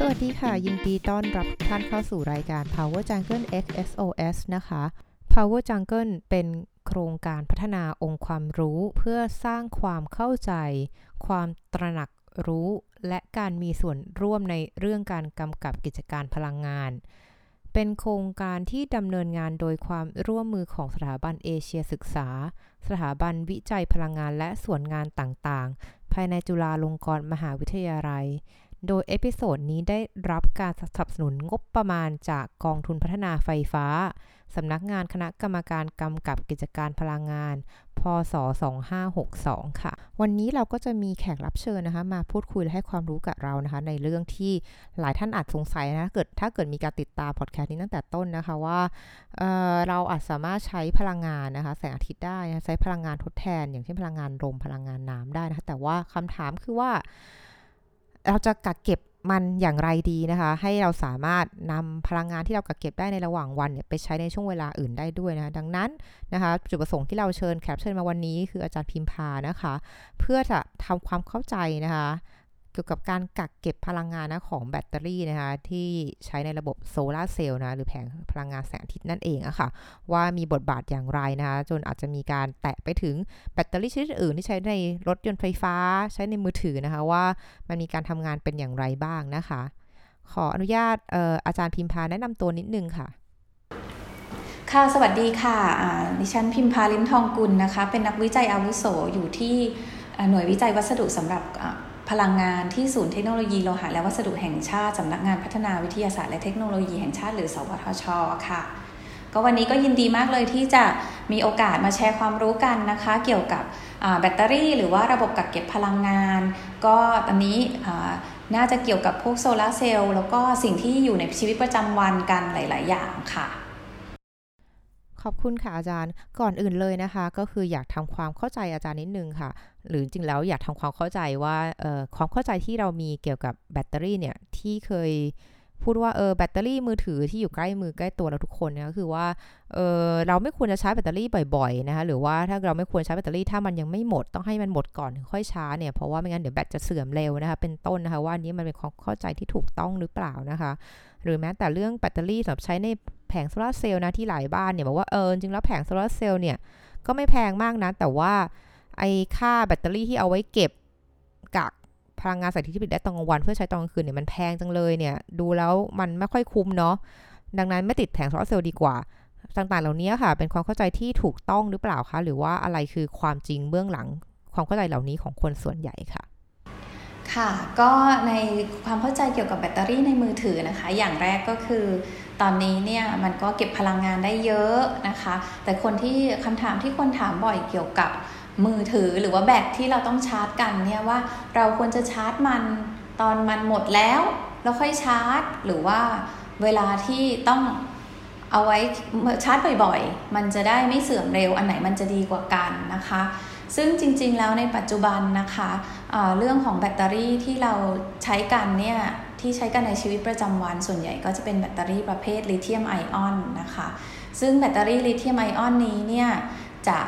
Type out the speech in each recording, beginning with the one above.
สวัสดีค่ะ ยินดีต้อนรับท่านเข้าสู่รายการ Power Jungle XSOS นะคะ Power Jungle เป็นโครงการพัฒนาองค์ความรู้เพื่อสร้างความเข้าใจ ความตระหนักรู้ และการมีส่วนร่วมในเรื่องการกำกับกิจการพลังงาน เป็นโครงการที่ดำเนินงานโดยความร่วมมือของสถาบันเอเชียศึกษา สถาบันวิจัยพลังงานและส่วนงานต่างๆ ภายในจุฬาลงกรณ์มหาวิทยาลัย โดย episode นี้ได้รับการสนับสนุนงบประมาณจากกองทุนพัฒนาไฟฟ้า สำนักงานคณะกรรมการกำกับกิจการพลังงาน พศ 2562 ค่ะ วันนี้เราก็จะมีแขกรับเชิญนะคะ มาพูดคุยและให้ความรู้กับเรานะคะ ในเรื่องที่หลายท่านอาจสงสัยนะเกิดถ้าเกิดมีการติดตามพอดแคสต์นี้ตั้งแต่ต้นนะคะว่าเราอาจสามารถใช้พลังงานนะคะแสงอาทิตย์ได้นะใช้พลังงานทดแทน อย่างเช่นพลังงานลมพลังงานน้ำได้นะคะแต่ว่าคำถามคือว่า เราจะกักเก็บมันอย่างไรดีนะคะ ให้เราสามารถนำพลังงานที่เรากักเก็บได้ในระหว่างวันเนี่ยไปใช้ในช่วงเวลาอื่นได้ด้วยนะคะดังนั้นนะคะจุดประสงค์ที่เราเชิญแขกเชิญมาวันนี้คืออาจารย์พิมพานะคะ เพื่อจะทำความเข้าใจนะคะ เกี่ยวกับการกักเก็บพลังงานนะของแบตเตอรี่นะคะที่ใช้ในระบบโซลาเซลล์นะหรือแผงพลังงานแสงอาทิตย์นั่นเองอะคะ่ะว่ามีบทบาทอย่างไรนะคะจนอาจจะมีการแตะไปถึงแบตเตอรี่ชนิดอื่นที่ใช้ในรถยนต์ไฟฟ้าใช้ในมือถือนะคะว่ามันมีการทำงานเป็นอย่างไรบ้างนะคะ ขออนุญาตออาจารย์พิมพาแนะนำตัวนิดนึงค่ะค่ะ สวัสดีค่ะ ดิฉันพิมพาลิมทองกุลนะคะ เป็นนักวิจัยอาวุโสอยู่ที่หน่วยวิจัยวัสดุสำหรับ พลังงานที่ศูนย์เทคโนโลยีโลหะและวัสดุแห่งชาติสำนักงานพัฒนาวิทยาศาสตร์และเทคโนโลยีแห่งชาติหรือ สวทช ค่ะ ก็วันนี้ก็ยินดีมากเลยที่จะมีโอกาสมาแชร์ความรู้กันนะคะ เกี่ยวกับแบตเตอรี่ หรือว่าระบบกักเก็บพลังงาน ก็ตอนนี้น่าจะเกี่ยวกับพวกโซลาเซลล์แล้วก็สิ่งที่อยู่ในชีวิตประจำวันกันหลาย ๆ อย่างค่ะ อบคุณค่ะอาจารย์ ก่อนอื่นเลยนะคะ ก็คืออยากทำความเข้าใจอาจารย์นิดนึงค่ะ หรือจริงแล้วอยากทำความเข้าใจว่าความเข้าใจที่เรามีเกี่ยวกับแบตเตอรี่เนี่ยที่เคยพูดว่าเออแบตเตอรี่มือถือที่อยู่ใกล้มือใกล้ตัวเราทุกคนเนี่ยก็คือว่าเออเราไม่ควรจะใช้แบตเตอรี่บ่อยๆนะคะหรือว่าถ้าเราไม่ควรใช้แบตเตอรี่ถ้ามันยังไม่หมดต้องให้มันหมดก่อนถึงค่อยชาร์จเนี่ยเพราะว่าไม่งั้นเดี๋ยวแบตจะเสื่อมเร็วนะคะเป็นต้นนะคะว่านี้มันเป็นความเข้าใจที่ถูกต้องหรือเปล่านะคะ หรือแม้แต่เรื่องแบตเตอรี่สำหรับใช้ใน แผงโซลาเซลล์นะที่หลายบ้านเนี่ยบอกว่าเออจริงแล้วแผงโซลาเซลล์เนี่ยก็ไม่แพงมากนะ แต่ว่าไอ้ค่าแบตเตอรี่ที่เอาไว้เก็บกักพลังงานแสงอาทิตย์ที่ผลิตได้ตอนกลางวันเพื่อใช้ตอนกลางคืนเนี่ยมันแพงจังเลยเนี่ย ดูแล้วมันไม่ค่อยคุ้มเนาะดังนั้นไม่ติดแผงโซลาเซลล์ดีกว่า ต่างๆ เหล่านี้ค่ะ เป็นความเข้าใจที่ถูกต้องหรือเปล่าคะหรือว่าอะไรคือความจริงเบื้องหลังความเข้าใจเหล่านี้ของคนส่วนใหญ่ค่ะ ค่ะ ก็ในความเข้าใจเกี่ยวกับแบตเตอรี่ในมือถือนะคะ อย่างแรกก็คือ ตอนนี้เนี่ยมันก็เก็บพลังงานได้เยอะนะคะ แต่คนที่คำถามที่คนถามบ่อยเกี่ยวกับมือถือหรือว่าแบตที่เราต้องชาร์จกันเนี่ยว่าเราควรจะชาร์จมันตอนมันหมดแล้วแล้วค่อยชาร์จ หรือว่าเวลาที่ต้องเอาไว้ชาร์จบ่อยๆ มันจะได้ไม่เสื่อมเร็วอันไหนมันจะดีกว่ากันนะคะ ซึ่งจริงๆแล้วในปัจจุบันนะคะะ เรื่องของแบตเตอรี่ที่เราใช้กันเนี่ยที่ใช้กันในชีวิตประจำวันส่วนใหญ่ก็จะเป็นแบตเตอรี่ประเภทลิเธียมไอออนนะคะ ซึ่งแบตเตอรี่ลิเธียมไอออนนี้เนี่ยจะ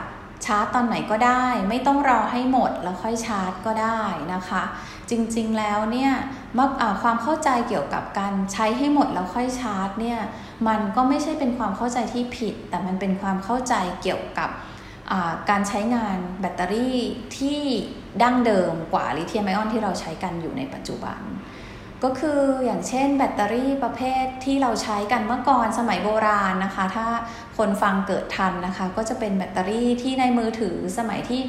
ชาร์จตอนไหนก็ได้ ไม่ต้องรอให้หมดแล้วค่อยชาร์จก็ได้นะคะ จริงๆแล้วเนี่ยมความเข้าใจเกี่ยวกับการใช้ให้หมดแล้วค่อยชาร์จเนี่ยมันก็ไม่ใช่เป็นความเข้าใจที่ผิด แต่มันเป็นความเข้าใจเกี่ยวกับ การใช้งานแบตเตอรี่ที่ดั้งเดิมกว่าลิเธียมไอออนที่เราใช้กันอยู่ในปัจจุบัน ก็คืออย่างเช่น แบตเตอรี่ประเภทที่เราใช้กันเมื่อก่อนสมัยโบราณนะคะ ถ้าคนฟังเกิดทันนะคะ ก็จะเป็นแบตเตอรี่ที่ในมือถือสมัยที่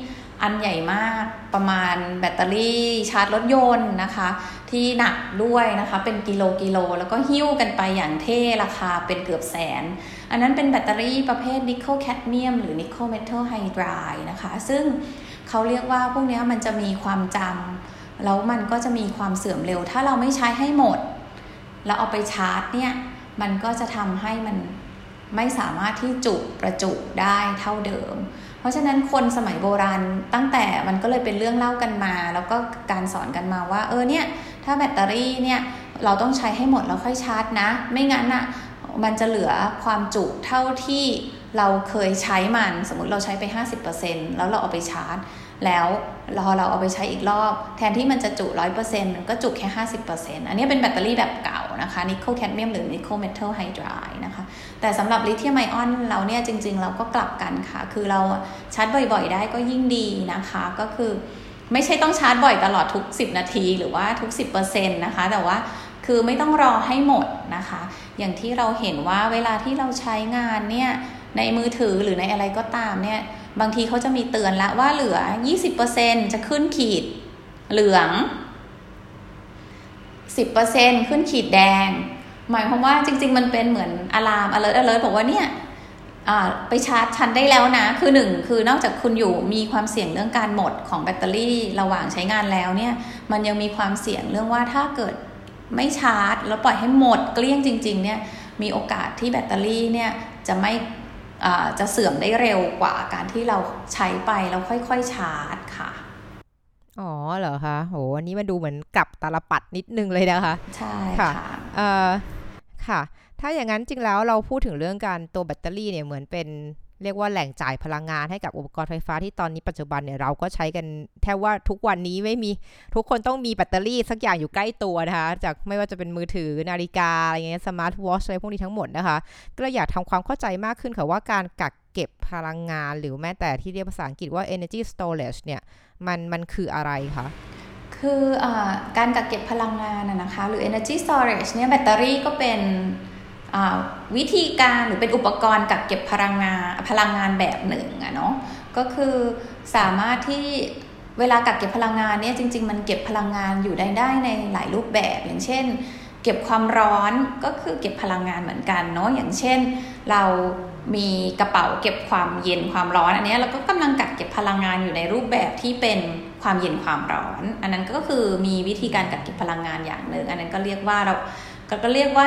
อันใหญ่มากประมาณแบตเตอรี่ชาร์จรถยนต์นะคะ ที่หนักด้วยนะคะเป็นกิโลกิโล แล้วก็หิ้วกันไปอย่างเท่ราคาเป็นเกือบแสน อันนั้นเป็นแบตเตอรี่ประเภทนิกเกิลแคดเมียมหรือ nickel metal hydride นะคะ ซึ่งเขาเรียกว่าพวกนี้มันจะมีความจำแล้วมันก็จะมีความเสื่อมเร็ว ถ้าเราไม่ใช้ให้หมด แล้วเอาไปชาร์จเนี่ยมันก็จะทำให้มันไม่สามารถที่จุประจุได้เท่าเดิม เพราะฉะนั้นคนสมัยโบราณตั้งแต่มันก็เลยเป็นเรื่องเล่ากันมา แล้วก็การสอนกันมาว่า เออเนี่ย ถ้าแบตเตอรี่เนี่ยเราต้องใช้ให้หมดแล้วค่อยชาร์จนะ ไม่งั้นอะ่ะมันจะเหลือความจุเท่าที่เราเคยใช้มัน สมมติเราใช้ไป 50%แล้วเราเอาไปชาร์จ แล้วรอเราเอาไปใช้อีกรอบ แทนที่มันจะจุ 100%มันก็จุแค่ 50%อันนี้เป็นแบตเตอรี่แบบเก่านะคะนิกเกิลแคดเมียมหรือ nickel metal hydride นะคะ แต่สำหรับลิเธียมไอออนเราเนี่ยจริง ๆ เราก็กลับกันค่ะ คือเราชาร์จบ่อยๆ ได้ก็ยิ่งดีนะคะก็คือไม่ใช่ต้องชาร์จบ่อยตลอดทุก 10 นาทีหรือว่าทุก 10%นะคะ แต่ว่าคือไม่ต้องรอให้หมดนะคะ อย่างที่เราเห็นว่าเวลาที่เราใช้งานเนี่ยในมือถือหรือในอะไรก็ตามเนี่ย บางทีเขาจะมีเตือนละว่าเหลือ 20%จะขึ้นขีดเหลือง 10%ขึ้นขีดแดง หมายความว่าจริง ๆ มันเป็นเหมือนอะลาม alert alert บอกว่าเนี่ยไปชาร์จชันได้แล้วนะ คือหนึ่งคือนอกจากคุณอยู่มีความเสี่ยงเรื่องการหมดของแบตเตอรี่ระหว่างใช้งานแล้วเนี่ย มันยังมีความเสี่ยงเรื่องว่าถ้าเกิดไม่ชาร์จ แล้วปล่อยให้หมดเกลี้ยงจริง ๆ เนี่ยมีโอกาสที่แบตเตอรี่เนี่ยจะไม่ จะเสื่อมได้เร็วกว่าการที่เราใช้ไปแล้วค่อยๆชาร์จค่ะ อ๋อเหรอคะโหอันนี้มันดูเหมือนกลับตาลปัตรนิดนึงเลยนะคะ ใช่ค่ะเอ่อค่ะ ถ้าอย่างนั้นจริงแล้วเราพูดถึงเรื่องการตัวแบตเตอรี่เนี่ยเหมือนเป็น เรียกว่าแหล่งจ่ายพลังงานให้กับอุปกรณ์ไฟฟ้าที่ตอนนี้ปัจจุบันเนี่ยเราก็ใช้กันแทบว่าทุกวันนี้ไม่มีทุกคนต้องมีแบตเตอรี่สักอย่างอยู่ใกล้ตัวนะคะจากไม่ว่าจะเป็นมือถือนาฬิกาอะไรเงี้ยสมาร์ทวอชอะไรพวกนี้ทั้งหมดนะคะ ก็เลยอยากทำความเข้าใจมากขึ้นค่ะว่าการกักเก็บพลังงาน หรือแม้แต่ที่เรียกภาษาอังกฤษว่า energy storage เนี่ยมันมันคืออะไรคะคืออการกักเก็บพลังงานนะคะ หรือ energy storage เนี่ยแบตเตอรี่ก็เป็น วิธีการหรือเป็นอุปกรณ์กักเก็บพลังงานพลังงานแบบหนึ่งอะเนาะก็คือสามารถที่เวลากักเก็บพลังงานเนี่ยจริง ๆ มันเก็บพลังงานอยู่ได้ได้ในหลายรูปแบบ อย่างเช่น เก็บความร้อนก็คือเก็บพลังงานเหมือนกันเนาะอย่างเช่น เรามีกระเป๋าเก็บความเย็นความร้อน อันนี้เราก็กำลังกักเก็บพลังงานอยู่ในรูปแบบที่เป็นความเย็นความร้อน อันนั้นก็คือมีวิธีการกักเก็บพลังงานอย่างหนึ่งอันนั้นก็เรียกว่าเราก็เรียกว่า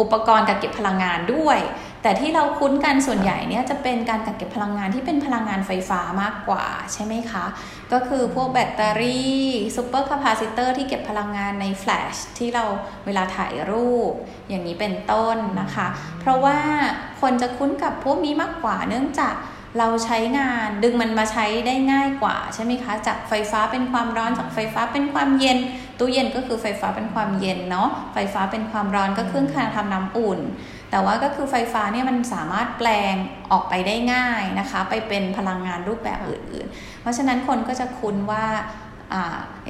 อุปกรณ์กักเก็บพลังงานด้วย แต่ที่เราคุ้นกันส่วนใหญ่เนี่ยจะเป็นการกักเก็บพลังงานที่เป็นพลังงานไฟฟ้ามากกว่าใช่ไหมคะ ก็คือพวกแบตเตอรี่ supercapacitor ที่เก็บพลังงานในแฟลชที่เราเวลาถ่ายรูป อย่างนี้เป็นต้นนะคะ เพราะว่าคนจะคุ้นกับพวกนี้มากกว่าเนื่องจากเราใช้งานดึงมันมาใช้ได้ง่ายกว่าใช่ไหมคะ จากไฟฟ้าเป็นความร้อนจากไฟฟ้าเป็นความเย็น ตู้เย็นก็คือไฟฟ้าเป็นความเย็นเนาะไฟฟ้าเป็นความร้อนก็เครื่องทำน้ำอุ่น แต่ว่าก็คือไฟฟ้าเนี่ยมันสามารถแปลงออกไปได้ง่ายนะคะ ไปเป็นพลังงานรูปแบบอื่นๆ เพราะฉะนั้นคนก็จะคุ้นว่า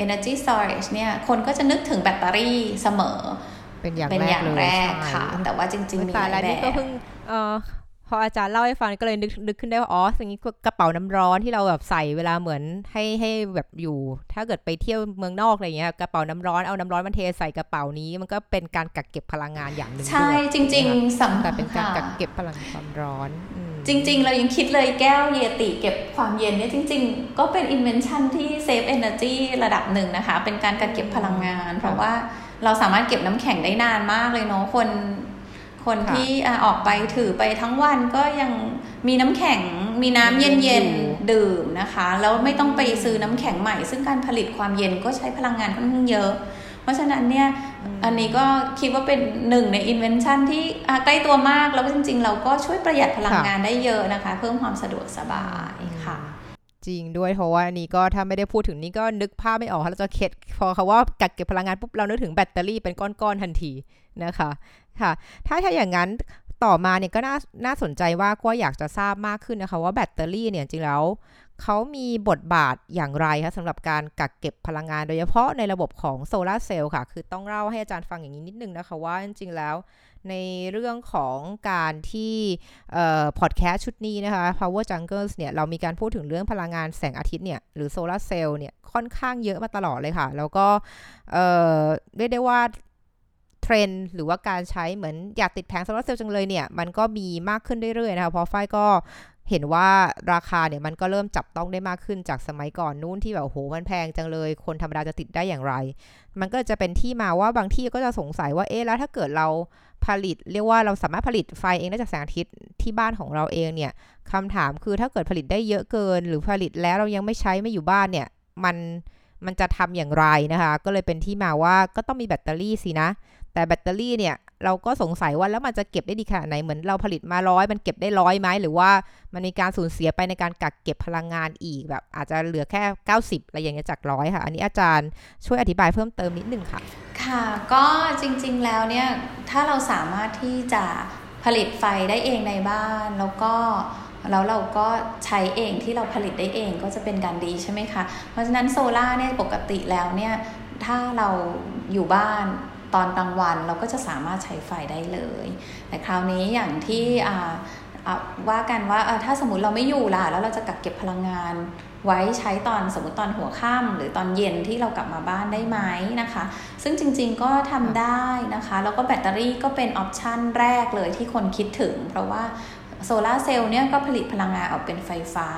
energy storage เนี่ยคนก็จะนึกถึงแบตเตอรี่เสมอเป็นอย่างแรกเลยค่ะ แต่ว่าจริงๆมีหลายแบบพ ออาจารย์เล่าให้ฟังก็เลยนึกนึกขึ้นได้ว่าอ๋อสิ่งนี้กระเป๋าน้ำร้อนที่เราแบบใส่เวลาเหมือนให้ให้แบบอยู่ ถ้าเกิดไปเที่ยวเมืองนอกอะไรเงี้ยกระเป๋าน้ำร้อนเอาน้ำร้อนมาเทใส่กระเป๋านี้มันก็เป็นการกักเก็บพลังงานอย่างหนึ่งใช่จริง ๆสำคัญเป็นการกักเก็บพลังความร้อน จริง ๆ เรายังคิดเลยแก้วเยติเก็บความเย็นเนี่ยจริง ๆ ก็เป็น invention ที่ save energy ระดับหนึ่งนะคะ เป็นการกักเก็บพลังงาน เพราะว่าเราสามารถเก็บน้ำแข็งได้นานมากเลยเนาะคน คนที่ออกไปถือไปทั้งวันก็ยังมีน้ำแข็งมีน้ำเย็นๆดื่มนะคะ แล้วไม่ต้องไปซื้อน้ำแข็งใหม่ ซึ่งการผลิตความเย็นก็ใช้พลังงานค่อนข้างเยอะ เพราะฉะนั้นเนี่ยอันนี้ก็คิดว่าเป็นหนึ่งในอินเวนชันที่ใกล้ตัวมากแล้วจริง ๆ เราก็ช่วยประหยัดพลังงานได้เยอะนะคะ เพิ่มความสะดวกสบายค่ะ จริงด้วยเพราะว่านี้ก็ถ้าไม่ได้พูดถึงนี้ก็นึกภาพไม่ออกเราจะเข็ดพอเขาว่ากักเก็บพลังงานปุ๊บเรานึกถึงแบตเตอรี่เป็นก้อนๆทันทีนะคะค่ะถ้าถ้าอย่างนั้นต่อมาเนี่ยก็น่าน่าสนใจว่าก็อยากจะทราบมากขึ้นนะคะ ว่าแบตเตอรี่เนี่ยจริงแล้ว เขามีบทบาทอย่างไรคะสำหรับการกักเก็บพลังงานโดยเฉพาะในระบบของโซลาร์เซลล์ค่ะ คือต้องเล่าให้อาจารย์ฟังอย่างนี้นิดนึงนะคะว่าจริงๆแล้วในเรื่องของการที่พอดแคสต์ชุดนี้นะคะ Power Jungles เนี่ย เรามีการพูดถึงเรื่องพลังงานแสงอาทิตย์เนี่ย หรือโซลาร์เซลล์เนี่ย ค่อนข้างเยอะมาตลอดเลยค่ะ แล้วก็เรียกได้ว่าเทรนหรือว่าการใช้เหมือนอยากติดแผงโซลาร์เซลล์จังเลยเนี่ย มันก็มีมากขึ้นเรื่อยๆนะคะ เพราะไฟก็ เห็นว่าราคาเนี่ยมันก็เริ่มจับต้องได้มากขึ้นจากสมัยก่อนนู้นที่แบบโหมันแพงจังเลย คนธรรมดาจะติดได้อย่างไร มันก็จะเป็นที่มาว่าบางที่ก็จะสงสัยว่าเอ๊ะแล้วถ้าเกิดเราผลิต เรียกว่าเราสามารถผลิตไฟเองได้จากแสงอาทิตย์ที่บ้านของเราเองเนี่ยคำถามคือถ้าเกิดผลิตได้เยอะเกิน หรือผลิตแล้วเรายังไม่ใช้ไม่อยู่บ้านเนี่ยมันมันจะทำอย่างไรนะคะ ก็เลยเป็นที่มาว่าก็ต้องมีแบตเตอรี่สินะ แต่แบตเตอรี่เนี่ย เราก็สงสัยว่าแล้วมันจะเก็บได้ดีขนาดไหนเหมือนเราผลิตมาร้อยมันเก็บได้ร้อยไหมหรือว่ามันมีการสูญเสียไปในการกักเก็บพลังงานอีกแบบ อาจจะเหลือแค่ 90อะไรอย่างเงี้ยจากร้อยค่ะ อันนี้อาจารย์ช่วยอธิบายเพิ่มเติมนิดนึงค่ะ ค่ะก็จริงๆแล้วเนี่ยถ้าเราสามารถที่จะผลิตไฟได้เองในบ้านแล้วก็แล้วเราก็ใช้เองที่เราผลิตได้เองก็จะเป็นการดีใช่ไหมคะ เพราะฉะนั้นโซล่าเนี่ยปกติแล้วเนี่ยถ้าเราอยู่บ้าน ตอนกลางวันเราก็จะสามารถใช้ไฟได้เลย แต่คราวนี้อย่างที่ว่ากันว่าถ้าสมมติเราไม่อยู่ล่ะ แล้วเราจะกักเก็บพลังงานไว้ใช้ตอนสมมติตอนหัวค่ำหรือตอนเย็นที่เรากลับมาบ้านได้ไหมนะคะ ซึ่งจริงๆก็ทำได้นะคะ แล้วก็แบตเตอรี่ก็เป็น option แรกเลยที่คนคิดถึง เพราะว่าโซลาเซลล์เนี่ยก็ผลิตพลังงานออกเป็นไฟฟ้า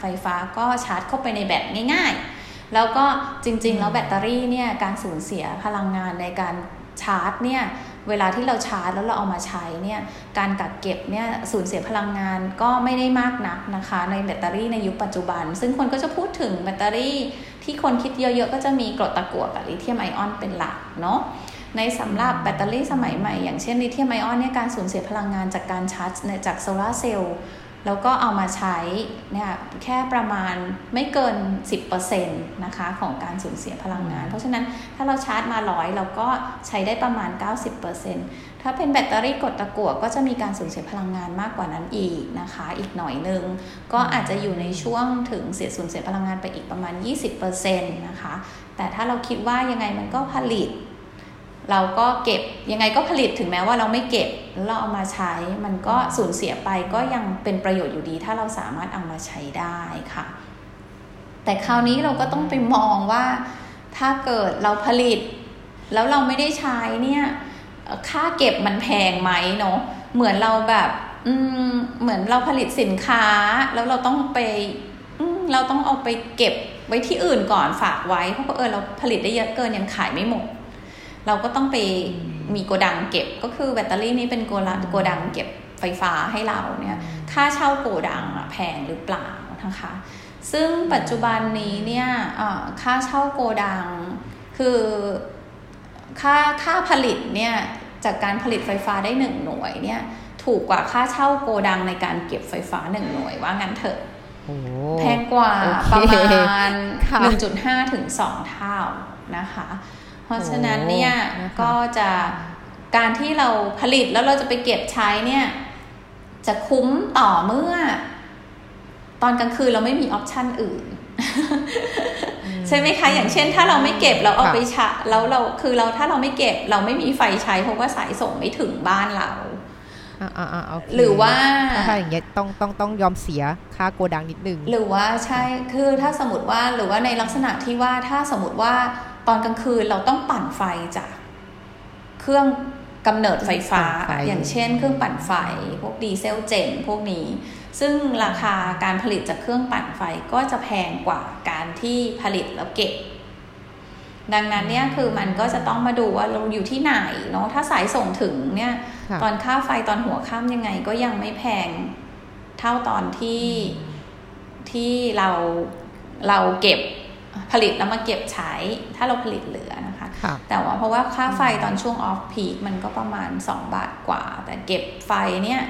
ไฟฟ้าก็ชาร์จเข้าไปในแบตง่าย ๆ แล้วก็จริงๆ แล้วแบตเตอรี่เนี่ยการสูญเสียพลังงานในการ ชาร์จเนี่ยเวลาที่เราชาร์จแล้วเราเอามาใช้เนี่ยการกักเก็บเนี่ยสูญเสียพลังงานก็ไม่ได้มากนักนะคะ ในแบตเตอรี่ในยุคปัจจุบัน ซึ่งคนก็จะพูดถึงแบตเตอรี่ที่คนคิดเยอะๆ ก็จะมีกรดตะกั่วกับลิเธียมไอออนเป็นหลักเนาะในสำหรับแบตเตอรี่สมัยใหม่ อย่างเช่นลิเธียมไอออนเนี่ยการสูญเสียพลังงานจากการชาร์จจากโซลาเซลล์ แล้วก็เอามาใช้เนี่ยแค่ประมาณไม่เกิน 10%นะคะของการสูญเสียพลังงาน เพราะฉะนั้นถ้าเราชาร์จมาร้อยเราก็ใช้ได้ประมาณ 90%ถ้าเป็นแบตเตอรี่กดตะกั่วก็จะมีการสูญเสียพลังงานมากกว่านั้นอีกนะคะ อีกหน่อยนึง ก็อาจจะอยู่ในช่วงถึงเสียสูญเสียพลังงานไปอีกประมาณ 20%นะคะแต่ถ้าเราคิดว่ายังไงมันก็ผลิต เราก็เก็บยังไงก็ผลิตถึงแม้ว่าเราไม่เก็บเราเอามาใช้มันก็สูญเสียไปก็ยังเป็นประโยชน์อยู่ดี ถ้าเราสามารถเอามาใช้ได้ค่ะ แต่คราวนี้เราก็ต้องไปมองว่า ถ้าเกิดเราผลิต แล้วเราไม่ได้ใช้เนี่ยค่าเก็บมันแพงไหมเนาะเหมือนเราแบบอืมเหมือนเราผลิตสินค้า แล้วเราต้องไปเราต้องเอาไปเก็บไว้ที่อื่นก่อนฝากไว้เพราะเออเราผลิตได้เยอะเกินยังขายไม่หมด เราก็ต้องไปมีโกดังเก็บ ก็คือแบตเตอรี่นี้เป็นโกดังโกดังเก็บไฟฟ้าให้เราเนี่ย ค่าเช่าโกดังแพงหรือเปล่านะคะ ซึ่งปัจจุบันนี้เนี่ยค่าเช่าโกดังคือค่าค่าผลิตเนี่ยจากการผลิตไฟฟ้าได้หนึ่งหน่วยเนี่ยถูกกว่าค่าเช่าโกดังในการเก็บไฟฟ้าหนึ่งหน่วยว่างั้นเถอะแพงกว่าประมาณ 1.5 ถึง 2 เท่านะคะ ราะฉะนั้นเนี่ยก็จะการที่เราผลิตแล้วเราจะไปเก็บใช้เนี่ย จะคุ้มต่อเมื่อ ตอนกลางคืนเราไม่มีออปชันอื่น ใช่ไหมคะ อย่างเช่น ถ้าเราไม่เก็บเราเอาไปชะแล้วเราคือเราถ้าเราไม่เก็บเราไม่มีไฟใช้เพราะว่าสายส่งไม่ถึงบ้านเราหรือว่าถ้าอย่างเงี้ยต้องต้องต้องยอมเสียค่าโกดังนิดนึง หรือว่าใช่คือถ้าสมมติว่าหรือว่าในลักษณะที่ว่าถ้าสมมติว่า ตอนกลางคืนเราต้องปั่นไฟจากเครื่องกำเนิดไฟฟ้า อย่างเช่น เครื่องปั่นไฟ พวกดีเซลเจนพวกนี้ ซึ่งราคาการผลิตจากเครื่องปั่นไฟก็จะแพงกว่าการที่ผลิตแล้วเก็บ ดังนั้นเนี่ยคือมันก็จะต้องมาดูว่าเราอยู่ที่ไหนเนาะถ้าสายส่งถึงเนี่ยตอนค่าไฟตอนหัวค่ำยังไงก็ยังไม่แพงเท่าตอนที่ที่เราเราเก็บ ผลิตแล้วมาเก็บใช้ ถ้าเราผลิตเหลือนะคะ แต่ว่าเพราะว่าค่าไฟตอนช่วงออฟพีคมันก็ประมาณ 2 บาทกว่า แต่เก็บไฟเนี่ย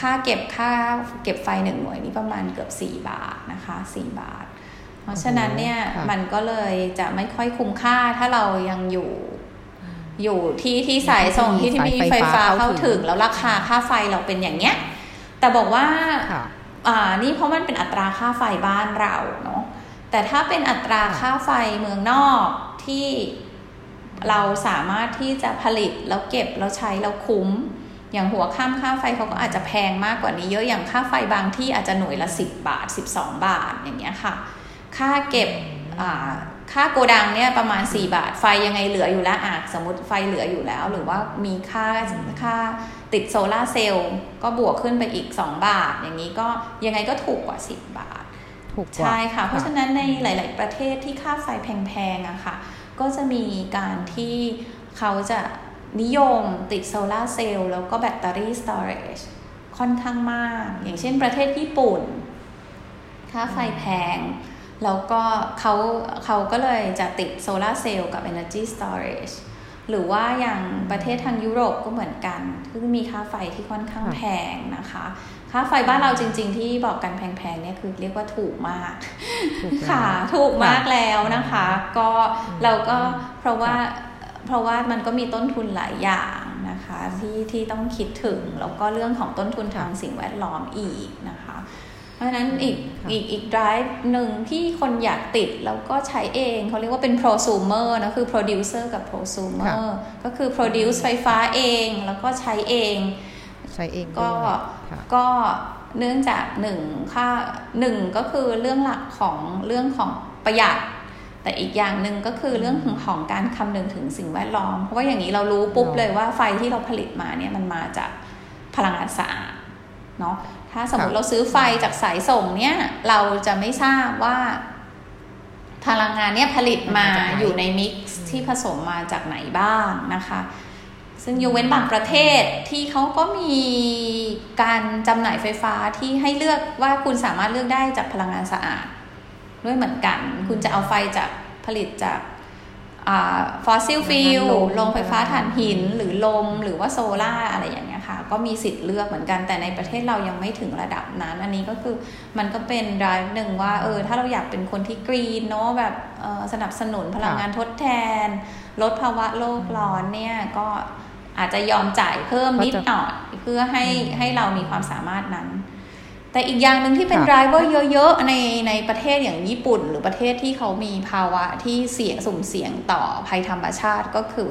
ค่าเก็บค่าเก็บไฟหนึ่งหน่วยนี้ประมาณเกือบ 4 บาทนะคะ 4 บาท เพราะฉะนั้นเนี่ยมันก็เลยจะไม่ค่อยคุ้มค่าถ้าเรายังอยู่อยู่ที่ที่สายส่งที่ที่มีไฟฟ้าเข้าถึงแล้วราคาค่าไฟเราเป็นอย่างเนี้ย แต่บอกว่าอ่านี่เพราะมันเป็นอัตราค่าไฟบ้านเราเนาะ แต่ถ้าเป็นอัตราค่าไฟเมืองนอกที่เราสามารถที่จะผลิตแล้วเก็บแล้วใช้แล้วคุ้ม อย่างหัวข้ามค่าไฟเขาก็อาจจะแพงมากกว่านี้เยอะอย่างค่าไฟบางที่อาจจะหน่วยละ 10 บาท 12 บาทอย่างเงี้ยค่ะ ค่าเก็บค่าโกดังเนี่ยประมาณ 4 บาท ไฟยังไงเหลืออยู่แล้วอาจสมมติไฟเหลืออยู่แล้ว หรือว่ามีค่าค่าติดโซลาเซลล์ก็บวกขึ้นไปอีก 2 บาท อย่างนี้ก็ยังไงก็ถูกกว่า 10 บาท ถูกใช่ค่ะ เพราะฉะนั้นในหลาย ๆ ประเทศที่ค่าไฟแพง ๆอะค่ะ ก็จะมีการที่เขาจะนิยมติดโซลาเซลล์แล้วก็แบตเตอรี่สตอเรจค่อนข้างมาก อย่างเช่นประเทศญี่ปุ่น ค่าไฟแพง แล้วก็เขาเขาก็เลยจะติดโซลาเซลล์กับ Energy Storage แหรือว่าอย่างประเทศทางยุโรปก็เหมือนกันคือมีค่าไฟที่ค่อนข้างแพงนะคะ ค่าไฟบ้านเราจริง ๆ ที่บอกกันแพงๆเนี่ยคือเรียกว่าถูกมากค่ะถูกมากแล้วนะคะ ก็เราก็เพราะว่าเพราะว่ามันก็มีต้นทุนหลายอย่างนะคะที่ที่ต้องคิดถึง แล้วก็เรื่องของต้นทุนทางสิ่งแวดล้อมอีกนะคะ เพราะฉะนั้นอีกอีกอีก drive หนึ่งที่คนอยากติดแล้วก็ใช้เองเขาเรียกว่าเป็น prosumer นะคือ producer กับ prosumer ก็คือ produce ไฟฟ้าเองแล้วก็ใช้เอง ใช้เองก็ก็เนื่องจากหนึ่งค่าหนึ่งก็คือเรื่องหลักของเรื่องของประหยัด แต่อีกอย่างหนึ่งก็คือเรื่องของการคำนึงถึงสิ่งแวดล้อม เพราะว่าอย่างนี้เรารู้ปุ๊บเลยว่าไฟที่เราผลิตมาเนี่ยมันมาจากพลังงานสะอาดเนาะถ้าสมมติเราซื้อไฟจากสายส่งเนี่ยเราจะไม่ทราบว่าพลังงานเนี่ยผลิตมาอยู่ใน mix ที่ผสมมาจากไหนบ้างนะคะ ซึ่งยกเว้นบางประเทศที่เขาก็มีการจำหน่ายไฟฟ้าที่ให้เลือกว่าคุณสามารถเลือกได้จากพลังงานสะอาด ด้วยเหมือนกัน คุณจะเอาไฟจากผลิตจาก fossil fuel โรงไฟฟ้าถ่านหินหรือลมหรือว่าโซล่าอะไรอย่างเงี้ยค่ะ ก็มีสิทธิ์เลือกเหมือนกันแต่ในประเทศเรายังไม่ถึงระดับนั้น อันนี้ก็คือมันก็เป็นรายหนึ่งว่าเออถ้าเราอยากเป็นคนที่กรีนเนาะแบบสนับสนุนพลังงานทดแทน ลดภาวะโลกร้อนเนี่ยก็ อาจจะยอมจ่ายเพิ่มนิดหน่อยเพื่อให้ให้เรามีความสามารถนั้น แต่อีกอย่างหนึ่งที่เป็นไดรเวอร์เยอะๆในในประเทศอย่างญี่ปุ่น หรือประเทศที่เขามีภาวะที่เสี่ยงสุ่มเสี่ยงต่อภัยธรรมชาติก็คือ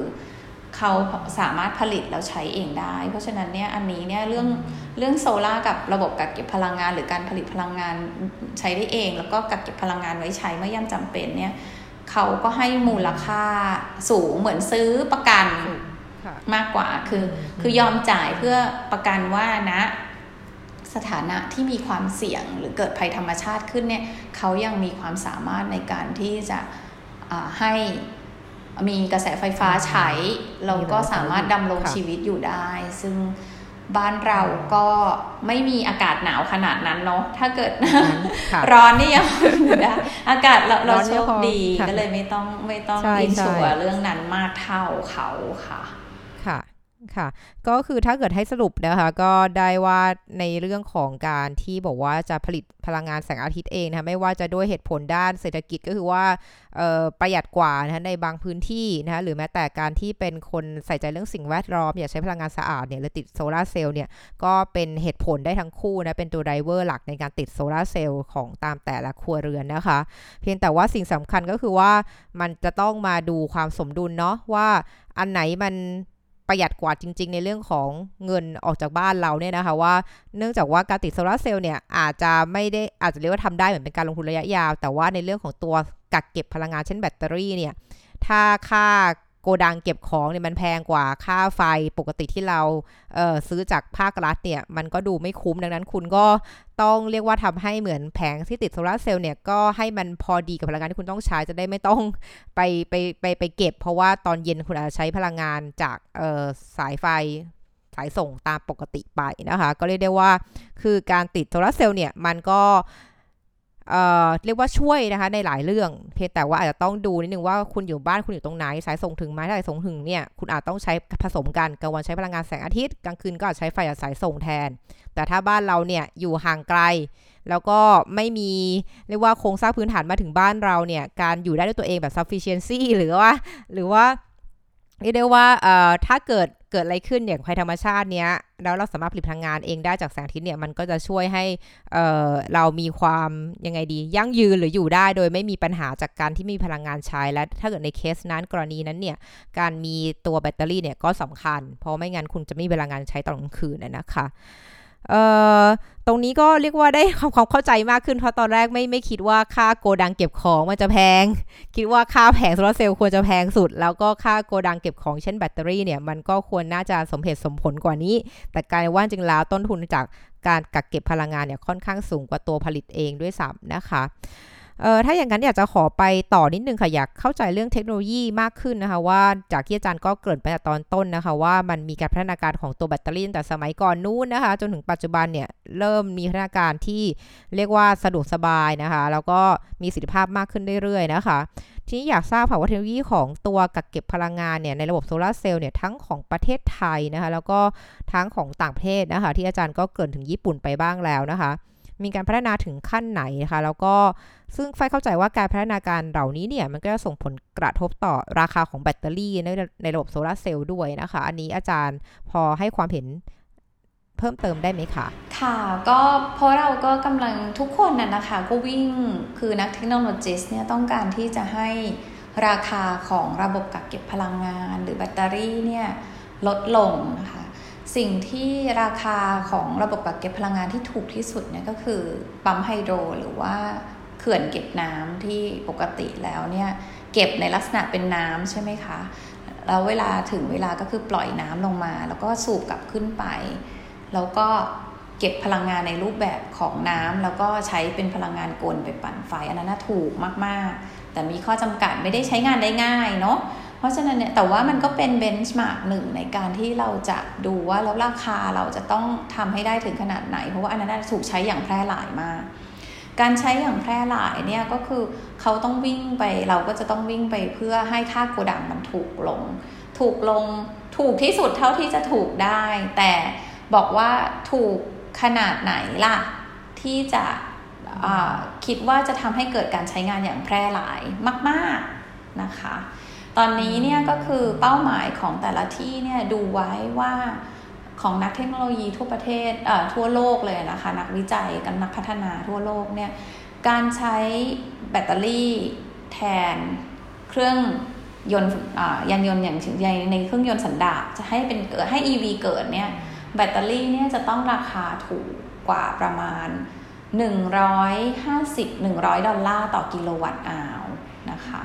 เขาสามารถผลิตแล้วใช้เองได้ เพราะฉะนั้นเนี่ยอันนี้เนี่ยเรื่องเรื่องโซล่ากับระบบกักเก็บพลังงาน หรือการผลิตพลังงานใช้ได้เอง แล้วก็กักเก็บพลังงานไว้ใช้เมื่อย่ำจำเป็นเนี่ยเขาก็ให้มูลค่าสูงเหมือนซื้อประกัน มากกว่าคือ คือยอมจ่ายเพื่อประกันว่านะสถานะที่มีความเสี่ยงหรือเกิดภัยธรรมชาติขึ้นเนี่ยเขายังมีความสามารถในการที่จะให้มีกระแสไฟฟ้าใช้ เราก็สามารถดำรงชีวิตอยู่ได้ ซึ่งบ้านเราก็ไม่มีอากาศหนาวขนาดนั้นเนาะถ้าเกิดร้อนนี่ยังอยู่ได้อากาศเราเราโชคดีก็เลยไม่ต้องไม่ต้องอินสัวเรื่องนั้นมากเท่าเขาค่ะ ค่ะ ก็คือถ้าเกิดให้สรุปนะคะก็ได้ว่าในเรื่องของการที่บอกว่าจะผลิตพลังงานแสงอาทิตย์เองนะคะไม่ว่าจะด้วยเหตุผลด้านเศรษฐกิจก็คือว่าประหยัดกว่านะในบางพื้นที่นะคะหรือแม้แต่การที่เป็นคนใส่ใจเรื่องสิ่งแวดล้อม อยากใช้พลังงานสะอาดเนี่ยหรือติดโซลาเซลล์เนี่ยก็เป็นเหตุผลได้ทั้งคู่นะเป็นตัว driver หลักในการติดโซลาเซลล์ของตามแต่ละครัวเรือนนะคะ เพียงแต่ว่าสิ่งสำคัญก็คือว่ามันจะต้องมาดูความสมดุลเนาะว่าอันไหนมัน ประหยัดกว่าจริง ๆ ในเรื่องของเงินออกจากบ้านเราเนี่ยนะคะว่าเนื่องจากว่าการติดโซลาเซลล์เนี่ยอาจจะไม่ได้อาจจะเรียกว่าทำได้เหมือนเป็นการลงทุนระยะยาว แต่ว่าในเรื่องของตัวกักเก็บพลังงานเช่นแบตเตอรี่เนี่ยถ้าค่า โกดังเก็บของเนี่ยมันแพงกว่าค่าไฟปกติที่เราเซื้อจากภาครัฐเนี่ยมันก็ดูไม่คุ้มดังนั้นคุณก็ต้องเรียกว่าทำให้เหมือนแผงที่ติดโซลาเซลล์เนี่ยก็ให้มันพอดีกับพลังงานที่คุณต้องใช้จะได้ไม่ต้องไปไปไปไปเก็บ เพราะว่าตอนเย็นคุณอาจจะใช้พลังงานจากสายไฟสายส่งตามปกติไปนะคะ ก็เรียกได้ว่าคือการติดโซลาเซลล์เนี่ยมันก็ เอ่อเรียกว่าช่วยนะคะในหลายเรื่อง เพียงแต่ว่าอาจจะต้องดูนิดนึงว่าคุณอยู่บ้านคุณอยู่ตรงไหนสายส่งถึงไหมถ้าสายส่งถึงเนี่ยคุณอาจต้องใช้ผสมกันกลางวันใช้พลังงานแสงอาทิตย์กลางคืนก็อาจใช้ไฟจากสายส่งแทน แต่ถ้าบ้านเราเนี่ยอยู่ห่างไกล แล้วก็ไม่มีเรียกว่าโครงสร้างพื้นฐานมาถึงบ้านเราเนี่ยการอยู่ได้ด้วยตัวเองแบบ sufficiency หรือว่าหรือว่าเรียกได้ว่าเอ่อถ้าเกิด กิดอะไรขึ้นอย่างภัยธรรมชาติเนี้ยแล้วเราสามารถผลิตพลังงานเองได้จากแสงอาทิตย์เนี่ยมันก็จะช่วยให้เอ่อเรามีความยังไงดี ยั่งยืนหรืออยู่ได้โดยไม่มีปัญหาจากการที่มีพลังงานใช้และถ้าเกิดในเคสนั้นกรณีนั้นเนี่ยการมีตัวแบตเตอรี่เนี่ยก็สำคัญ เพราะไม่งั้นคุณจะไม่มีพลังงานใช้ตอนกลางคืนนะคะ ตรงนี้ก็เรียกว่าได้ความเข้าใจมากขึ้นเพราะตอนแรกไม่ไม่คิดว่าค่าโกดังเก็บของมันจะแพง คิดว่าค่าแผงโซลาร์เซลล์ควรจะแพงสุด แล้วก็ค่าโกดังเก็บของเช่นแบตเตอรี่เนี่ยมันก็ควรน่าจะสมเหตุสมผลกว่านี้ แต่กลายว่าจริงแล้วต้นทุนจากการกักเก็บพลังงานเนี่ยค่อนข้างสูงกว่าตัวผลิตเองด้วยซ้ำนะคะ เออถ้าอย่างนั้นอยากจะขอไปต่อนิดนึงค่ะอยากเข้าใจเรื่องเทคโนโลยีมากขึ้นนะคะ ว่าจากที่อาจารย์ก็เกริ่นไปตอนต้นนะคะ ว่ามันมีการพัฒนาการของตัวแบตเตอรี่แต่สมัยก่อนนู้นนะคะ จนถึงปัจจุบันเนี่ยเริ่มมีพัฒนาการที่เรียกว่าสะดวกสบายนะคะ แล้วก็มีประสิทธิภาพมากขึ้นเรื่อยๆนะคะทีนี้อยากทราบค่ะว่าเทคโนโลยีของตัวกักเก็บพลังงานเนี่ยในระบบโซลาร์เซลล์เนี่ยทั้งของประเทศไทยนะคะ แล้วก็ทั้งของต่างประเทศนะคะ ที่อาจารย์ก็เกริ่นถึงญี่ปุ่นไปบ้างแล้วนะคะ มีการพัฒนาถึงขั้นไหนนะคะแล้วก็ซึ่งไฟเข้าใจว่าการพัฒนาการเหล่านี้เนี่ยมันก็จะส่งผลกระทบต่อราคาของแบตเตอรี่ในในระบบโซลาร์เซลล์ด้วยนะคะ อันนี้อาจารย์พอให้ความเห็นเพิ่มเติมได้ไหมคะ ค่ะก็เพราะเราก็กำลังทุกคนน่ะนะคะก็วิ่งคือนักเทคโนโลยีเนี่ยต้องการที่จะให้ราคาของระบบกักเก็บพลังงาน หรือแบตเตอรี่เนี่ยลดลงนะคะ สิ่งที่ราคาของระบบกักเก็บพลังงานที่ถูกที่สุดเนี่ยก็คือปั๊มไฮโดรหรือว่าเขื่อนเก็บน้ำที่ปกติแล้วเนี่ยเก็บในลักษณะเป็นน้ำใช่ไหมคะแล้วเวลาถึงเวลาก็คือปล่อยน้ำลงมา แล้วก็สูบกลับขึ้นไป แล้วก็เก็บพลังงานในรูปแบบของน้ำแล้วก็ใช้เป็นพลังงานกลไปปั่นไฟอันนั้นถูกมาก ๆ แต่มีข้อจำกัดไม่ได้ใช้งานได้ง่ายเนาะ เพราะฉะนั้นเนี่ยแต่ว่ามันก็เป็นเบนช์มาร์กหนึ่งในการที่เราจะดูว่าแล้วราคาเราจะต้องทำให้ได้ถึงขนาดไหน เพราะว่าอันนั้นถูกใช้อย่างแพร่หลายมากการใช้อย่างแพร่หลายเนี่ยก็คือเขาต้องวิ่งไปเราก็จะต้องวิ่งไปเพื่อให้ค่าโกดังมันถูกลง ถูกลงถูกที่สุดเท่าที่จะถูกได้ แต่บอกว่าถูกขนาดไหนล่ะ ที่จะคิดว่าจะทำให้เกิดการใช้งานอย่างแพร่หลายมาก ๆนะคะ ตอนนี้เนี่ยก็คือเป้าหมายของแต่ละที่เนี่ยดูไว้ว่าของนักเทคโนโลยีทั่วประเทศเอ่อทั่วโลกเลยนะคะ นักวิจัยกันนักพัฒนาทั่วโลกเนี่ยการใช้แบตเตอรี่แทนเครื่องยนต์ยานยนต์อย่างในเครื่องยนต์สันดาปจะให้เป็นเกิดให้ EV เกิดเนี่ยแบตเตอรี่เนี่ยจะต้องราคาถูกกว่าประมาณ 150-100 ดอลลาร์ต่อกิโลวัตต์อาวนะคะ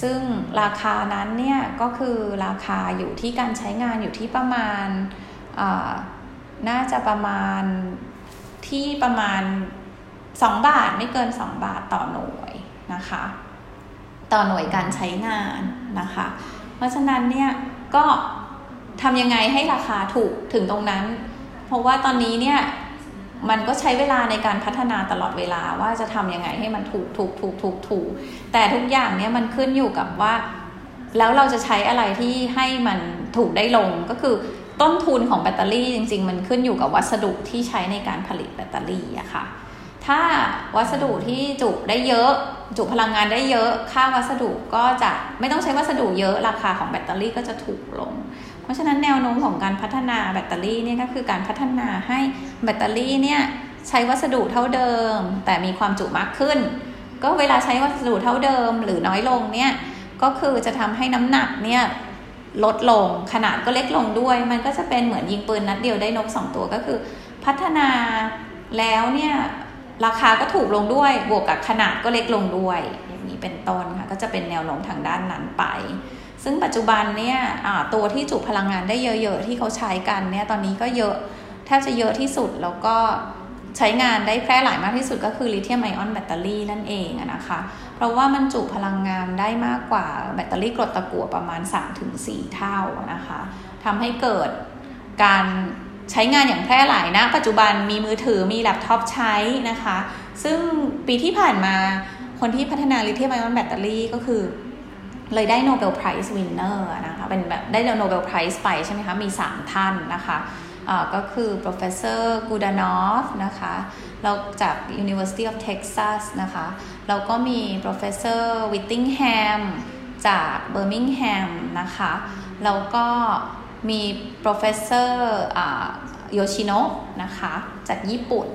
ซึ่งราคานั้นเนี่ยก็คือราคาอยู่ที่การใช้งานอยู่ที่ประมาณน่าจะประมาณที่ประมาณ 2 บาทไม่เกิน 2 บาทต่อหน่วยนะคะ ต่อหน่วยการใช้งานนะคะ เพราะฉะนั้นเนี่ยก็ทำยังไงให้ราคาถูกถึงตรงนั้น เพราะว่าตอนนี้เนี่ย มันก็ใช้เวลาในการพัฒนาตลอดเวลาว่าจะทำยังไงให้มันถูกถูกถูกถูกถูกแต่ทุกอย่างเนี่ยมันขึ้นอยู่กับว่า แล้วเราจะใช้อะไรที่ให้มันถูกได้ลงก็คือต้นทุนของแบตเตอรี่จริง ๆ มันขึ้นอยู่กับวัสดุที่ใช้ในการผลิตแบตเตอรี่อะค่ะ ถ้าวัสดุที่จุได้เยอะ จุพลังงานได้เยอะ ค่าวัสดุก็จะไม่ต้องใช้วัสดุเยอะราคาของแบตเตอรี่ก็จะถูกลง เพราะฉะนั้นแนวโน้มของการพัฒนาแบตเตอรี่เนี่ยก็คือการพัฒนาให้แบตเตอรี่เนี่ยใช้วัสดุเท่าเดิม แต่มีความจุมากขึ้น ก็เวลาใช้วัสดุเท่าเดิม หรือน้อยลงเนี่ยก็คือจะทำให้น้ำหนักเนี่ยลดลงขนาดก็เล็กลงด้วย มันก็จะเป็นเหมือนยิงปืนนัดเดียวได้นกสองตัวก็คือ พัฒนาแล้วเนี่ยราคาก็ถูกลงด้วย บวกกับขนาดก็เล็กลงด้วย อย่างนี้เป็นต้นค่ะก็จะเป็นแนวโน้มทางด้านนั้นไป ซึ่งปัจจุบันเนี่ยตัวที่จุพลังงานได้เยอะๆที่เขาใช้กันเนี่ยตอนนี้ก็เยอะแทบจะเยอะที่สุดแล้วก็ใช้งานได้แพร่หลายมากที่สุดก็คือลิเธียมไอออนแบตเตอรี่นั่นเองนะคะ เพราะว่ามันจุพลังงานได้มากกว่าแบตเตอรี่กรดตะกั่วประมาณ 3-4 เท่านะคะทำให้เกิดการใช้งานอย่างแพร่หลายนะ ปัจจุบันมีมือถือมีแล็ปท็อปใช้นะคะ ซึ่งปีที่ผ่านมาคนที่พัฒนาลิเธียมไอออนแบตเตอรี่ก็คือ เลยได้ Nobel Prize winner นะคะเป็นแบบได้ Nobel Prize ไปใช่ไหมคะ มี 3 ท่านนะคะก็คือ professor Goodenough นะคะเราจาก University of Texas นะคะแล้วก็มี professor Whittingham จาก Binghamton นะคะแล้วก็มี professor โยชิโนะนะคะจากญี่ปุ่น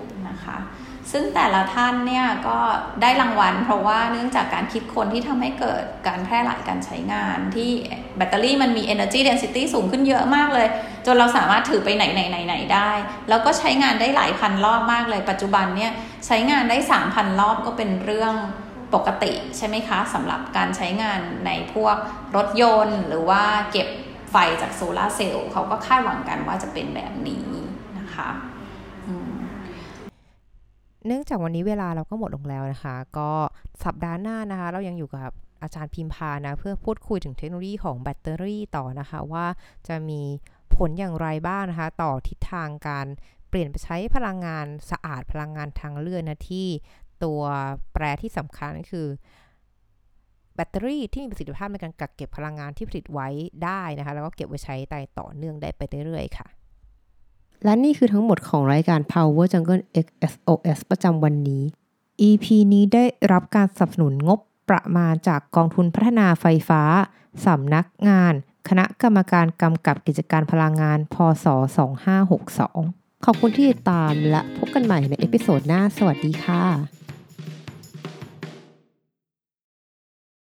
ซึ่งแต่ละท่านเนี่ยก็ได้รางวัล เพราะว่าเนื่องจากการคิดคนที่ทำให้เกิดการแพร่หลายการใช้งาน ที่แบตเตอรี่มันมี energy density สูงขึ้นเยอะมากเลย จนเราสามารถถือไปไหนไหนไหนไหนได้ แล้วก็ใช้งานได้หลายพันรอบมากเลย ปัจจุบันเนี่ยใช้งานได้ 3,000 รอบก็เป็นเรื่องปกติใช่ไหมคะสำหรับการใช้งานในพวกรถยนต์ หรือว่าเก็บไฟจากโซลาเซลล์เขาก็คาดหวังกันว่าจะเป็นแบบนี้นะคะ เนื่องจากวันนี้เวลาเราก็หมดลงแล้วนะคะ ก็สัปดาห์หน้านะคะ เรายังอยู่กับอาจารย์พิมพานะ เพื่อพูดคุยถึงเทคโนโลยีของแบตเตอรี่ต่อนะคะ ว่าจะมีผลอย่างไรบ้างนะคะ ต่อทิศทางการเปลี่ยนไปใช้พลังงานสะอาดพลังงานทางเลือกนะที่ตัวแปรที่สำคัญก็คือแบตเตอรี่ที่มีประสิทธิภาพในการกักเก็บพลังงานที่ผลิตไว้ได้นะคะ แล้วก็เก็บไว้ใช้ได้ต่อเนื่องได้ไปเรื่อยๆค่ะ และนี่คือทั้งหมดของรายการ Power Jungle XSOS ประจำวันนี้ EP นี้ได้รับการสนับสนุนงบประมาณจากกองทุนพัฒนาไฟฟ้า สำนักงาน คณะกรรมการกำกับกิจการพลังงาน พศ 2562 ขอบคุณที่ติดตามและพบกันใหม่ใน episode หน้า สวัสดีค่ะ